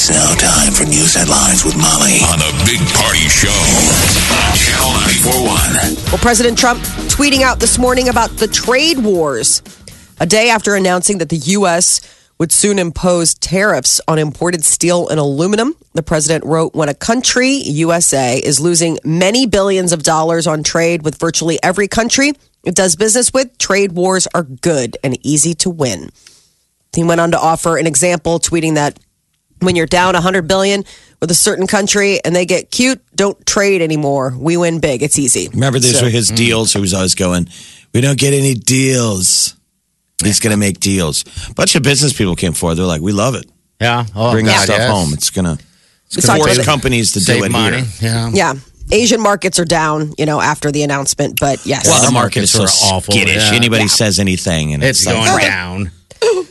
It's now time for news headlines with Molly on the Big Party Show on Channel 941. Well, President Trump tweeting out this morning about the trade wars, a day after announcing that the U.S. would soon impose tariffs on imported steel and aluminum. The president wrote, When a country, USA, is losing many billions of dollars on trade with virtually every country it does business with, trade wars are good and easy to win. He went on to offer an example, tweeting that when you're down 100 billion with a certain country and they get cute, don't trade anymore. We win big. It's easy. Remember, these So- were his mm. deals. He was always going, "We don't get any deals." He's going to make deals. A bunch of business people came forward. They're like, "We love it. Yeah. Oh, Bring God, the stuff yes. home. It's going to We talked force companies to Save do it money. here." Yeah. Yeah. Asian markets are down, you know, after the announcement, but yes. Well, the Our market is so markets are awful, skittish. yeah. Anybody Yeah. says anything, and It's it's, going like, down.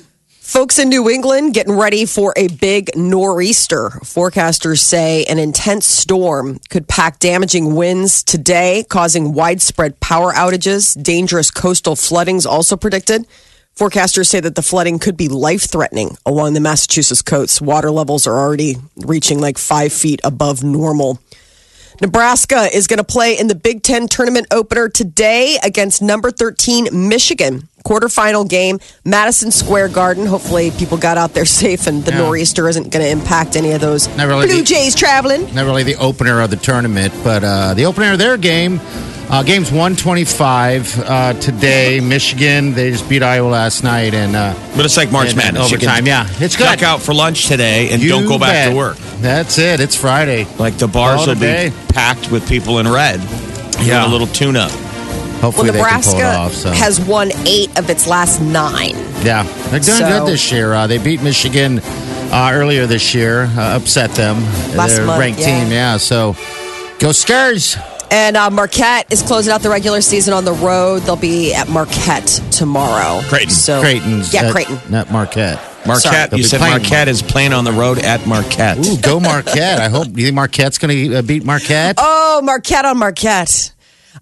Folks in New England getting ready for a big nor'easter. Forecasters say an intense storm could pack damaging winds today, causing widespread power outages. Dangerous coastal floodings also predicted. Forecasters say that the flooding could be life threatening along the Massachusetts coast. Water levels are already reaching like five feet above normal. Nebraska is going to play in the Big Ten tournament opener today against number 13 Michigan. Quarterfinal game, Madison Square Garden. Hopefully, people got out there safe and the Yeah. nor'easter isn't going to impact any of those Not really Blue the- Jays traveling. Not really the opener of the tournament, but uh, the opener of their game. Uh, game's 125 uh, today. Michigan, they just beat Iowa last night. and uh, but it's like March Madness. You can Overtime, yeah. It's good. Duck out for lunch today and You don't go back bet. to work. That's it. It's Friday. Like the bars Call will it be packed with people in red. Yeah. Yeah, a little tune-up. Hopefully Well, they can pull it Nebraska off. So. has won eight of its last nine. Yeah, they're doing So- good this year. Uh, they beat Michigan uh, earlier this year, uh, upset them. Last They're a month, ranked yeah. team, yeah. So go Stars. And uh, Marquette is closing out the regular season on the road. They'll be at Marquette tomorrow. Creighton. So, Creighton's. Yeah, Creighton. Not Marquette. Marquette. They'll You be said playing Marquette is playing on the road at Marquette. Ooh, go Marquette. I hope. You think Marquette's going to uh, beat Marquette? Oh, Marquette on Marquette.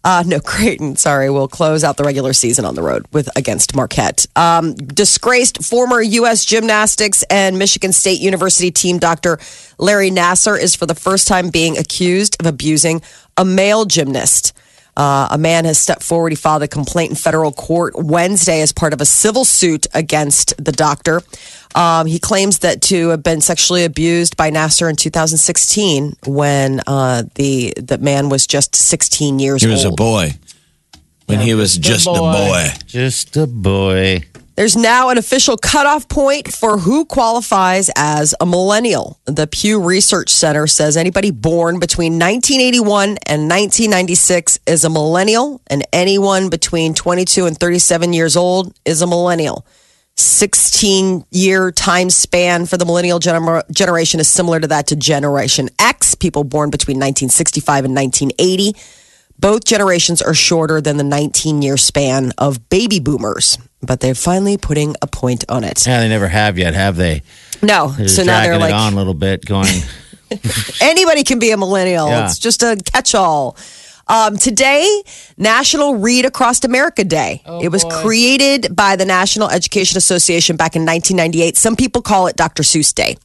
Uh, no, Creighton. Sorry, will close out the regular season on the road with against Marquette. Um, disgraced former U.S. gymnastics and Michigan State University team doctor Larry Nassar is for the first time being accused of abusing a male gymnast. Uh, a man has stepped forward. He filed a complaint in federal court Wednesday as part of a civil suit against the doctor. Um, he claims that to have been sexually abused by Nassar in 2016 when uh, the the man was just 16 years old. He was a boy when he was just a boy. Just a boy. There's now an official cutoff point for who qualifies as a millennial. The Pew Research Center says anybody born between 1981 and 1996 is a millennial, and anyone between 22 and 37 years old is a millennial. 16 year time span for the millennial gener- generation is similar to that to Generation X, people born between 1965 and 1980. Both generations are shorter than the 19 year span of baby boomers, but they're finally putting a point on it. Yeah, they never have yet, have they? No, They're so now they're like, it on a little bit, going. anybody can be a millennial. Yeah. It's just a catch all. Um, today, National Read Across America Day. it was created by the National Education Association back in 1998. Some people call it Dr. Seuss Day.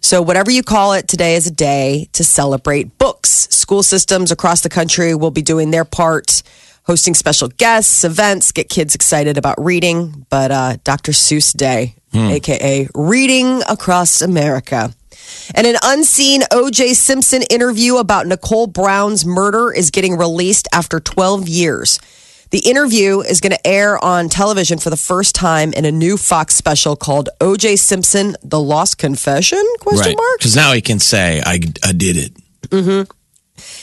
So, whatever you call it, today is a day to celebrate books. School systems across the country will be doing their part, hosting special guests, events, get kids excited about reading. But uh, Dr. Seuss Day, aka Reading Across America. And an unseen O.J. Simpson interview about Nicole Brown's murder is getting released after 12 years. The interview is going to air on television for the first time in a new Fox special called O.J. Simpson: The Lost Confession? Question Right. mark. Because now he can say, I, I did it.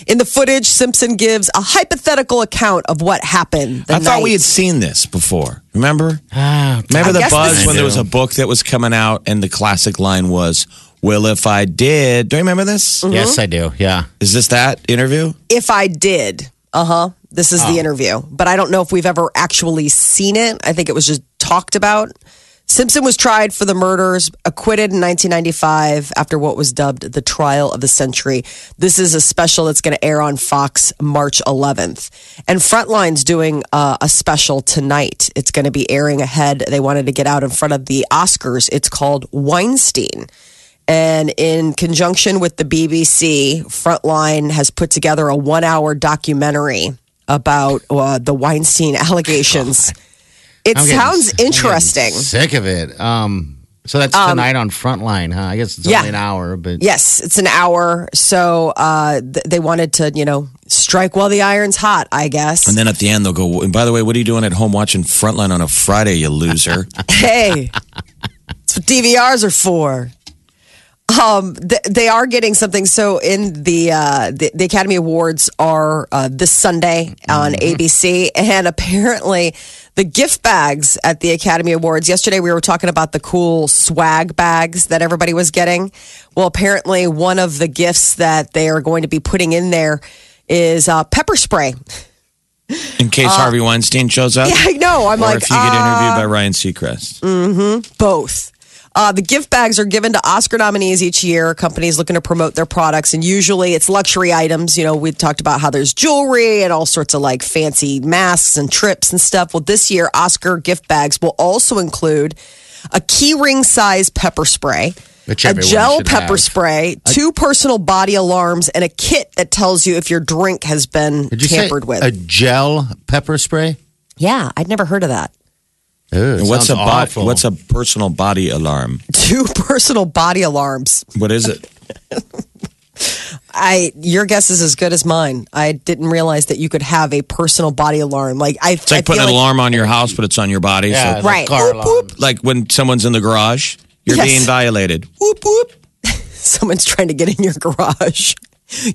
In the footage, Simpson gives a hypothetical account of what happened. the I thought we had seen this before. Remember? Ah, Remember the buzz when there was a book that was coming out and the classic line was, Well, if I did, do you remember this? Mm-hmm. Yes, I do. Yeah. Is this that interview? If I did, uh huh. This is the interview, but I don't know if we've ever actually seen it. I think it was just talked about. Simpson was tried for the murders, acquitted in 1995 after what was dubbed the trial of the century. This is a special that's going to air on Fox March 11th. And Frontline's doing uh, a special tonight. It's going to be airing ahead. They wanted to get out in front of the Oscars. It's called Weinstein. And in conjunction with the BBC, Frontline has put together a one hour documentary about uh, the Weinstein allegations. It I'm getting- sounds I'm getting interesting. Sick of it. Um, so that's tonight on Frontline, huh? I guess it's yeah. only an hour, but Yes, it's an hour. So uh, th- they wanted to, you know, strike while the iron's hot, I guess. And then at the end, they'll go, and by the way, what are you doing at home watching Frontline on a Friday, you loser? hey, that's what DVRs are for. Um, th- they are getting something. So in the uh, the, the Academy Awards are uh, this Sunday on ABC, and apparently the gift bags at the Academy Awards. Yesterday we were talking about the cool swag bags that everybody was getting. Well, apparently one of the gifts that they are going to be putting in there is uh, pepper spray. In case Harvey Weinstein shows up? Yeah, I know. I'm or like, if you get interviewed uh, by Ryan Seacrest. both. Uh, the gift bags are given to Oscar nominees each year. Companies looking to promote their products, and usually it's luxury items. You know, we talked about how there's jewelry and all sorts of like fancy masks and trips and stuff. Well, this year, Oscar gift bags will also include a keyring size pepper spray, Which a gel pepper have. spray, two personal body alarms, and a kit that tells you if your drink has been did you tampered say with. a gel pepper spray? yeah, I'd never heard of that. Ew, And what's a sounds bo- what's a personal body alarm? Two personal body alarms. What is it? I your guess is as good as mine. I didn't realize that you could have a personal body alarm. Like I, It's like putting an alarm on your house, but it's on your body. yeah, So, like Right. car Whoop, alarm. like when someone's in the garage, you're Yes. being violated. Whoop whoop. Someone's trying to get in your garage.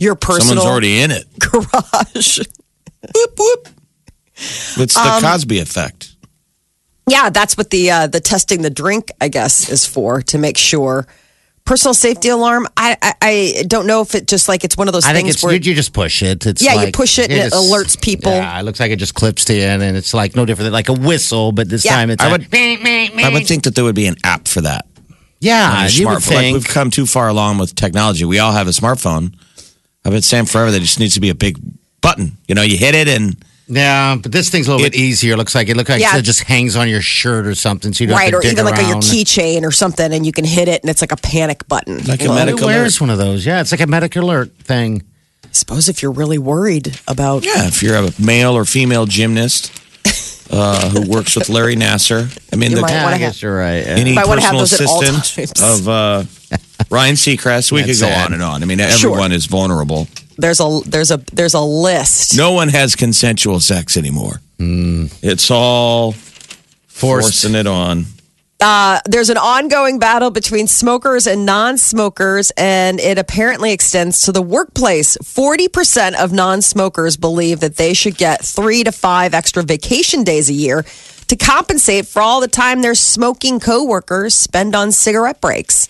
Your personal Someone's already in it. garage. Whoop whoop. It's the Um, Cosby effect. Yeah, that's what the uh, the testing the drink, I guess, is for to make sure. Personal safety alarm. I, I I don't know if it just like it's one of those I think things it's where you, you just push it. It's Yeah, you push it and it just- alerts people. Yeah, it looks like it just clips to you, and it's like no different than like a whistle, but this Yeah. time it's I a- would- I would think that there would be an app for that. yeah, on your Ah, you would smartphone. Like think. we've come too far along with technology. We all have a smartphone. I've been saying forever that it just needs to be a big button. You know, you hit it and Yeah, but this thing's a little It- bit easier. It looks like it looks like Yeah. it just hangs on your shirt or something, so you don't right, have or to dig even like a, your keychain or something, and you can hit it, and it's like a panic button. like a Well, medical who alert. wears one of those? Yeah, it's like a medical alert thing. I suppose if you're really worried about Yeah, if you're a male or female gymnast uh, who works with Larry Nassar, I mean, You the, might Yeah, I guess you're right. yeah. any Might wanna have personal those at all assistant times. of uh, Ryan Seacrest, we could go sad. on and on. I mean, everyone is vulnerable. there's a there's a there's a list. No one has consensual sex anymore. Hmm. It's all Forced. forcing it on. Uh, there's an ongoing battle between smokers and non-smokers and it apparently extends to the workplace 40% of non-smokers believe that they should get three to five extra vacation days a year to compensate for all the time their smoking coworkers spend on cigarette breaks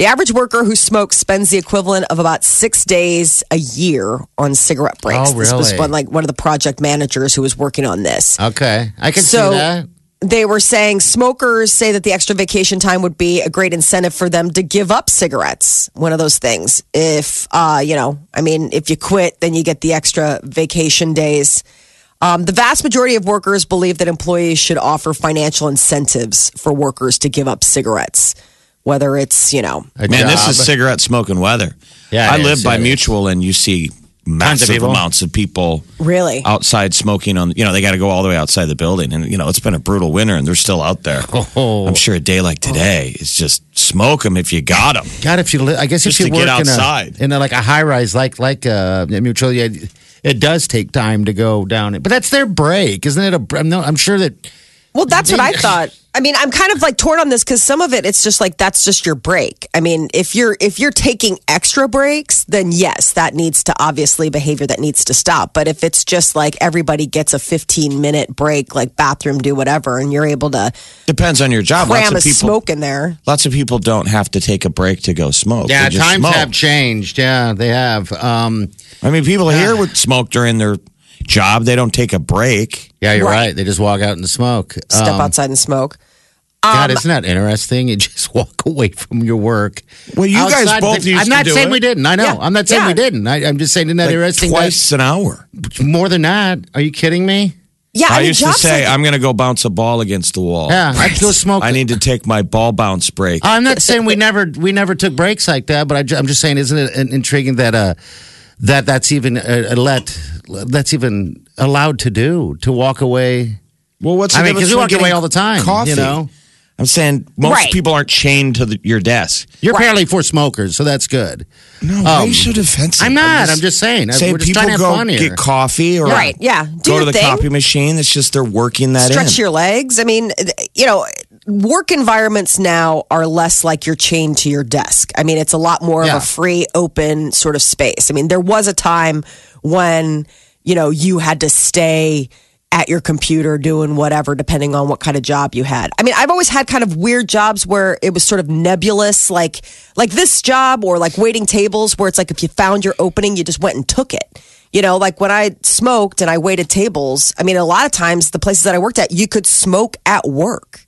the average worker who smokes spends the equivalent of about six days a year on cigarette breaks. Oh, This was one, like one of the project managers who was working on this. Okay, I can So- see that. they were saying smokers say that the extra vacation time would be a great incentive for them to give up cigarettes. One of those things. If, uh, you know, I mean, if you quit, then you get the extra vacation days. Um, the vast majority of workers believe that employees should offer financial incentives for workers to give up cigarettes, whether it's, you know, A Man, this is cigarette smoking weather. Yeah, I live is, by yeah, it is. Mutual, and you see Tons of massive amounts of people really. outside smoking on. You know, they got to go all the way outside the building, and you know it's been a brutal winter, and they're still out there. Oh. I'm sure a day like today is just smoke them if you got them. God, if you, li- I guess Just if you to work get in outside. a, in a, like a high rise, like like uh, mutual, yeah, it does take time to go down. it. But that's their break, isn't it? A, I'm, no, I'm sure that Well, that's what I thought. I mean, I'm kind of like torn on this because some of it, it's just like that's just your break. I mean, if you're if you're taking extra breaks, then yes, that needs to obviously behavior that needs to stop. But if it's just like everybody gets a 15 minute break, like bathroom, do whatever, and you're able to Depends on your job. Lots cram a of people, smoke in there, lots of people don't have to take a break to go smoke. Yeah, They just times smoke. have changed. Yeah, they have. Um, I mean, people here would smoke during their job. They don't take a break. yeah, you're Right. right. They just walk out and smoke. step Um, outside and smoke. God, isn't that interesting? You just walk away from your work. Well, you guys Outside, both used I'm to not do saying it. we didn't. I know. Yeah. I'm not saying Yeah. we didn't. I, I'm just saying, isn't that Like interesting? twice an hour. That- more than that. Are you kidding me? Yeah, I, mean, used to jobs say, like- I'm going to go bounce a ball against the wall. Yeah, I'd go smoke. I need to take my ball bounce break. I'm not saying we never we never took breaks like that, but I, I'm just saying, isn't it in- intriguing that uh that that's even uh, let that's even allowed to do to walk away? well, what's the I mean, because we walk away all the time. Coffee. You know, I'm saying most Right. people aren't chained to the, your desk. you're apparently for smokers, so that's good. No, why are you so defensive? I'm not. I'm just saying. saying We're just people trying to have go fun here. get coffee or Right, yeah. Do go to the thing. copy machine. It's just they're working that stretch in. your legs. I mean, you know, work environments now are less like you're chained to your desk. I mean, it's a lot more Yeah. of a free, open sort of space. I mean, there was a time when, you know, you had to stay at your computer doing whatever depending on what kind of job you had. I mean, I've always had kind of weird jobs where it was sort of nebulous like like this job or like waiting tables where it's like if you found your opening, you just went and took it. You know, like when I smoked and I waited tables, I mean, a lot of times the places that I worked at, you could smoke at work.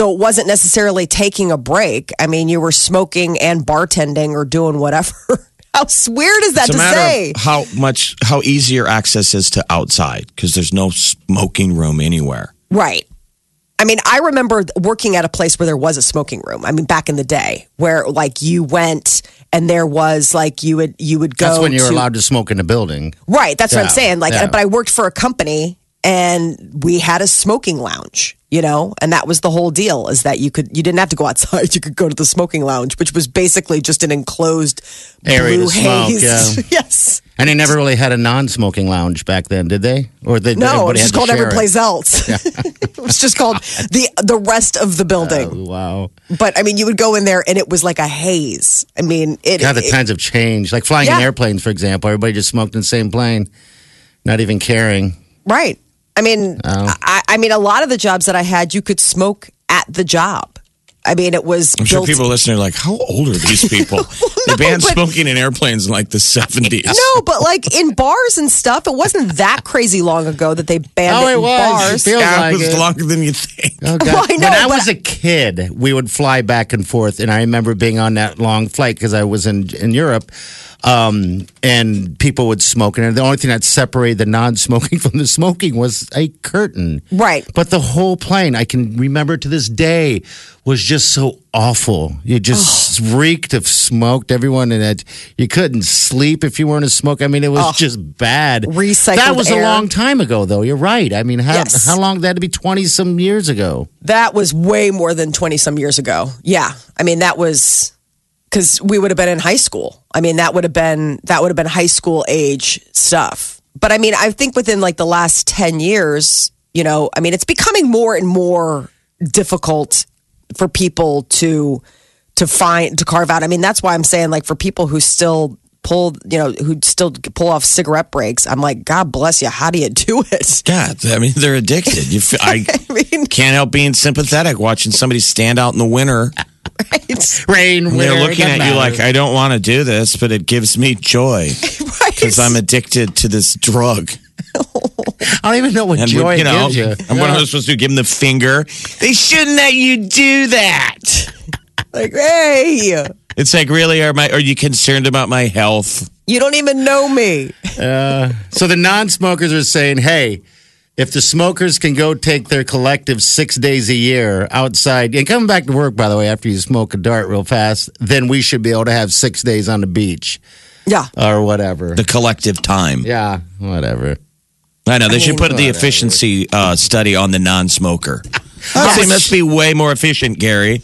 So it wasn't necessarily taking a break. I mean, you were smoking and bartending or doing whatever. How weird is that It's a to matter say? of how much how easy your access is to outside because there's no smoking room anywhere. Right. I mean, I remember working at a place where there was a smoking room. I mean, back in the day, where like you went and there was like you would you would go. That's when you're to- allowed to smoke in the building. Right. That's what I'm saying. Like, yeah. but I worked for a company and we had a smoking lounge, you know, and that was the whole deal is that you could, you didn't have to go outside. You could go to the smoking lounge, which was basically just an enclosed Area to smoke, haze. yeah. yes. And they never really had a non-smoking lounge back then, did they? Or they, No, it was just called every it? place else. it was just called the the rest of the building. Oh, wow. but I mean, you would go in there and it was like a haze. I mean, it. God, the it- times have changed. Like flying in airplanes, for example. Everybody just smoked in the same plane, not even caring. Right. I mean, Oh. I, I mean, a lot of the jobs that I had, you could smoke at the job. I mean, it was. I'm sure people listening are like, "How old are these people?" they banned but- smoking in airplanes in like the 70s. No, but like in bars and stuff, it wasn't that crazy long ago that they banned Oh, it it in was. bars. It feels yeah, like it was it. longer than you think. Oh, God. I know, when I was a kid, we would fly back and forth, and I remember being on that long flight because I was in in Europe, um, and people would smoke, and the only thing that separated the non-smoking from the smoking was a curtain. Right. But the whole plane, I can remember to this day, was just so awful. You just reeked of smoked. Everyone in it, you couldn't sleep if you weren't a smoke. I mean, it was just bad. Recycled That was air. a long time ago, though. You're right. I mean, how Yes. how long? That to be twenty some years ago. That was way more than 20 some years ago. Yeah. I mean, that was because we would have been in high school. I mean, that would have been, that would have been high school age stuff. But I mean, I think within like the last 10 years, you know, I mean, it's becoming more and more difficult for people to, to find, to carve out. I mean, that's why I'm saying like for people who still pull, you know, who still pull off cigarette breaks, I'm like, God bless you. How do you do it? God, I mean, they're addicted. You, feel, I I mean, can't help being sympathetic watching somebody stand out in the winter. right. Rain, And winter, they're looking doesn't at you like, I don't want to do this, but it gives me joy right. because I'm addicted to this drug. I don't even know what And joy you know, gives you. and what am I supposed to do? Give them the finger? They shouldn't let you do that. Like, hey. It's like, really? Are my? Are you concerned about my health? You don't even know me. Uh, so the non-smokers are saying, "Hey, if the smokers can go take their collective six days a year outside and come back to work, by the way, after you smoke a dart real fast, then we should be able to have six days on the beach Yeah. or whatever." The collective time. yeah, whatever. I know they should put the efficiency uh, study on the non-smoker. They must be way more efficient, Gary.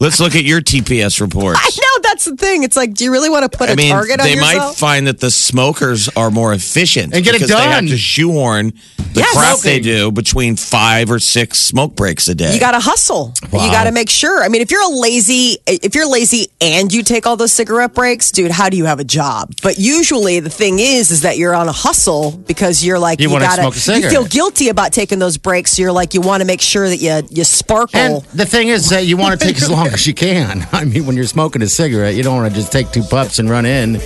Let's look at your TPS report. I know that's that's the thing. It's like, do you really want to put a I mean, target on they yourself? might find that the smokers are more efficient And get it because They have to shoehorn the Yes. crap they do between five or six smoke breaks a day. You got to hustle. You got to make sure. I mean, if you're a lazy, if you're lazy and you take all those cigarette breaks, dude, how do you have a job? But usually, the thing is, is that you're on a hustle because you're like You wanna gotta, smoke a you feel guilty about taking those breaks. So you're like, you want to make sure that you you sparkle. And the thing is that you want to take as long as you can. I mean, when you're smoking a cigarette, you don't want to just take two puffs and run in.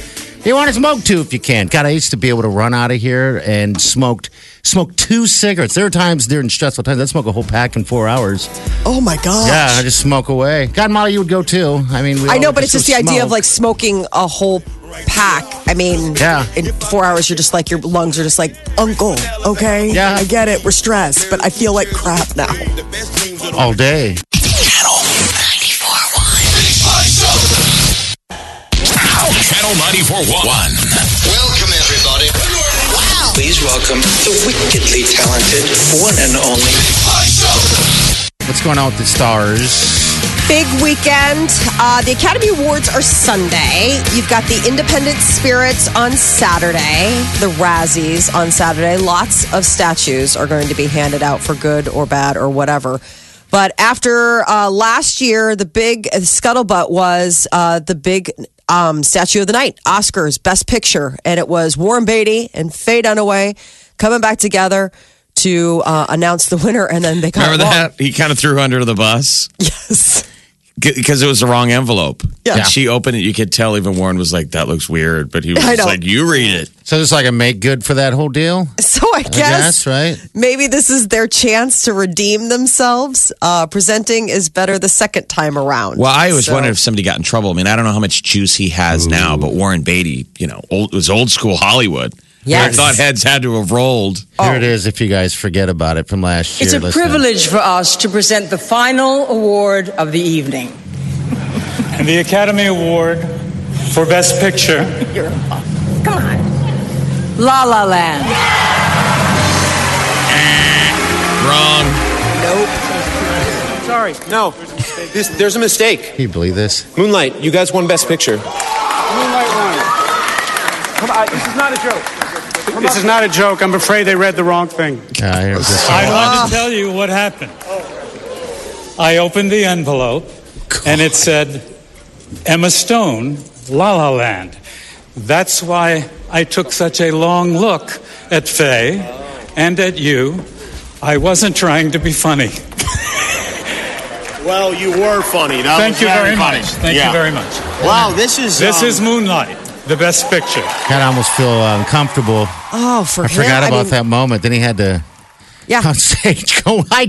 You want to smoke two if you can. God, I used to be able to run out of here and smoked smoke two cigarettes. There are times during stressful times I'd smoke a whole pack in four hours. oh my god. Yeah, I just smoke away. God, Molly, you would go too. I mean, we I know, but it's just the go idea of like smoking a whole pack. I mean, Yeah. in four hours, you're just like your lungs are just like, Uncle, okay, Yeah. I get it, we're stressed, but I feel like crap now. all day. Channel 94.1. Welcome, everybody. Wow. Please welcome the wickedly talented one and only. What's going on with the stars? Big weekend. Uh, the Academy Awards are Sunday. You've got the Independent Spirits on Saturday, the Razzies on Saturday. Lots of statues are going to be handed out for good or bad or whatever. But after uh, last year, the big scuttlebutt was uh, the big um, statue of the night, Oscars Best Picture, and it was Warren Beatty and Faye Dunaway coming back together to uh, announce the winner, and then they got Remember that? He kind of threw under the bus Yes. Because it was the wrong envelope. Yeah. And she opened it. You could tell even Warren was like, that looks weird. But he was I just know. like, you read it. So it's like a make good for that whole deal. So I I guess, guess, right? maybe this is their chance to redeem themselves. Uh, presenting is better the second time around. Well, I was So- wondered if somebody got in trouble. I mean, I don't know how much juice he has now, but Warren Beatty, you know, old, was old school Hollywood. Yes. I thought heads had to have rolled. Here it is. If you guys forget about it from last year, It's a Listen. privilege for us to present the final award of the evening. And the Academy Award for Best Picture Come on. La La Land. Wrong. Nope. Sorry, no. This, there's a mistake. Can you believe this? Moonlight, you guys won Best Picture. Moonlight won. Come on, this is not a joke. This is not a joke. I'm afraid they read the wrong thing. Yeah, I one. want to tell you what happened. I opened the envelope and it said Emma Stone, La La Land. That's why I took such a long look at Faye and at you. I wasn't trying to be funny. Well, you were funny. That Thank was you very funny. much. Thank Yeah. you very much. Wow, this is This um, is Moonlight, the best picture. God, I almost feel uh, uncomfortable. oh, for I him, forgot I about mean, that moment. Then he had to Yeah. on stage go. I.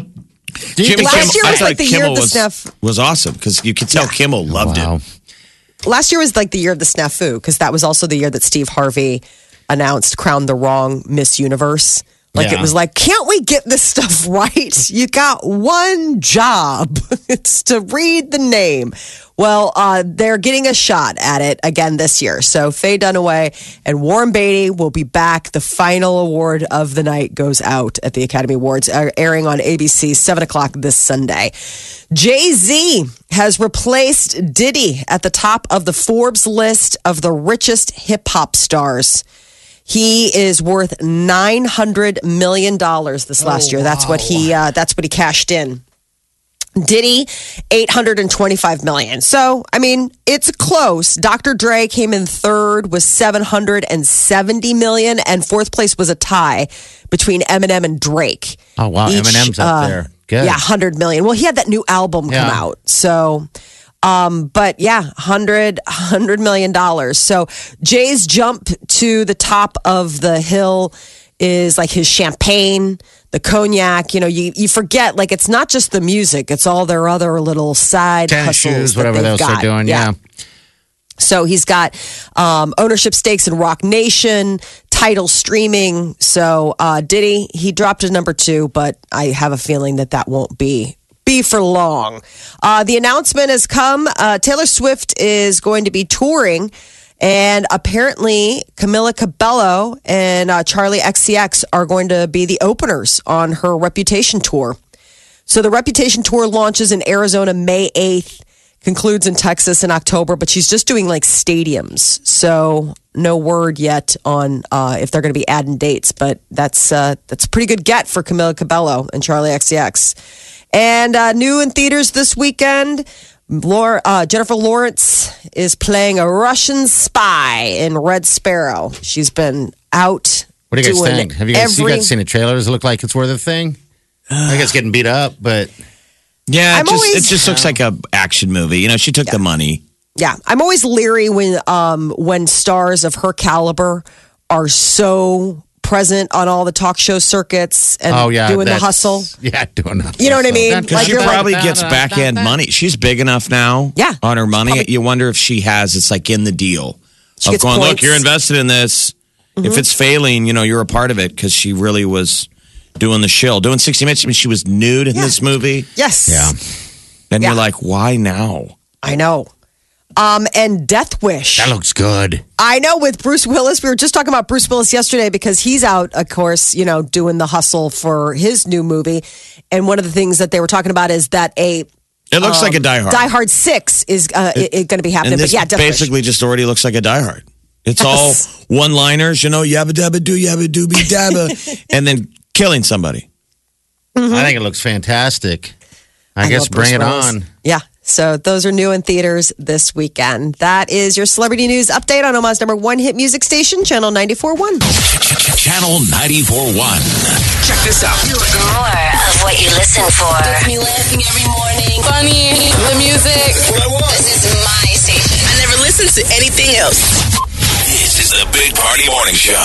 Do Jimmy Last Kimmel, year was thought like the year Kimmel of the was, snuff. was awesome because you could tell Kimmel oh, loved Wow. it. Last year was like the year of the snafu because that was also the year that Steve Harvey announced crowned the wrong Miss Universe. Like it was like, can't we get this stuff right? You got one job. it's to read the name. Well, uh, they're getting a shot at it again this year. So Faye Dunaway and Warren Beatty will be back. The final award of the night goes out at the Academy Awards, uh, airing on ABC, 7 o'clock this Sunday. Jay Z has replaced Diddy at the top of the Forbes list of the richest hip hop stars. He is worth nine hundred million dollars this last year. That's what he. Uh, that's what he cashed in. Diddy, 825 million. So, I mean, it's close. Dr. Dre came in third with 770 million, and fourth place was a tie between Eminem and Drake. Oh, wow. Eminem's up there. Good. uh, Yeah, 100 million. Well, he had that new album come out. So, um, but yeah, 100, 100 million dollars. So Jay's jump to the top of the hill is like his champagne, the cognac. You know, you, you forget like it's not just the music; it's all their other little side Tennis hustles, shoes, whatever they're got. doing. Yeah. So he's got um, ownership stakes in Roc Nation, Tidal streaming. So uh, Diddy, he dropped to number two, but I have a feeling that that won't be be for long. Uh, the announcement has come. Uh, Taylor Swift is going to be touring. And apparently, Camila Cabello and uh, Charli XCX are going to be the openers on her Reputation tour. So the Reputation tour launches in Arizona May 8th. concludes in Texas in October, but she's just doing like stadiums. So no word yet on uh, if they're going to be adding dates, but that's uh, that's a pretty good get for Camila Cabello and Charli XCX. And uh, new in theaters this weekend. Laura, uh, Jennifer Lawrence is playing a Russian spy in Red Sparrow. She's been out. What do you guys think? Have you guys, you guys seen the trailer? Does it look like it's worth a thing? I guess getting beat up, but Yeah, it I'm just, always- it just looks like a action movie. You know, she took the money. Yeah, I'm always leery when um when stars of her caliber are so present on all the talk show circuits and oh yeah, doing the hustle. Yeah, doing the You know what I mean? That- Like She you're like- probably gets back end money. She's big enough now. Yeah. On her money. You wonder if she has, it's like in the deal She of gets going, look, points. Mm-hmm. you're invested in this. If it's failing, you know, you're a part of it because she really was doing the shill, doing 60 Minutes. I mean, she was nude in Yeah. this movie. Yes. Yeah. And Yeah. you're like, why now? I know. Um and Death Wish. That looks good. I know with Bruce Willis, we were just talking about Bruce Willis yesterday because he's out, of course, you know, doing the hustle for his new movie. And one of the things that they were talking about is that a It looks like a Die Hard. Um, Die Hard Six is uh, going to be happening. And But yeah, Death Wish. basically just already looks like a Die Hard. It's Yes. all one liners, you know, yabba dabba do, yabba dooby dabba, and then killing somebody. Mm-hmm. I think it looks fantastic. I, guess love Bruce bring it Willis. on. Yeah. So those are new in theaters this weekend. That is your celebrity news update on Omaha's number one hit music station, Channel 94.1. Channel 94.1. Check this out. More of what you listen for. Gets me laughing every morning. Funny. The music. This is my station. I never listen to anything else. This is the Big Party Morning Show.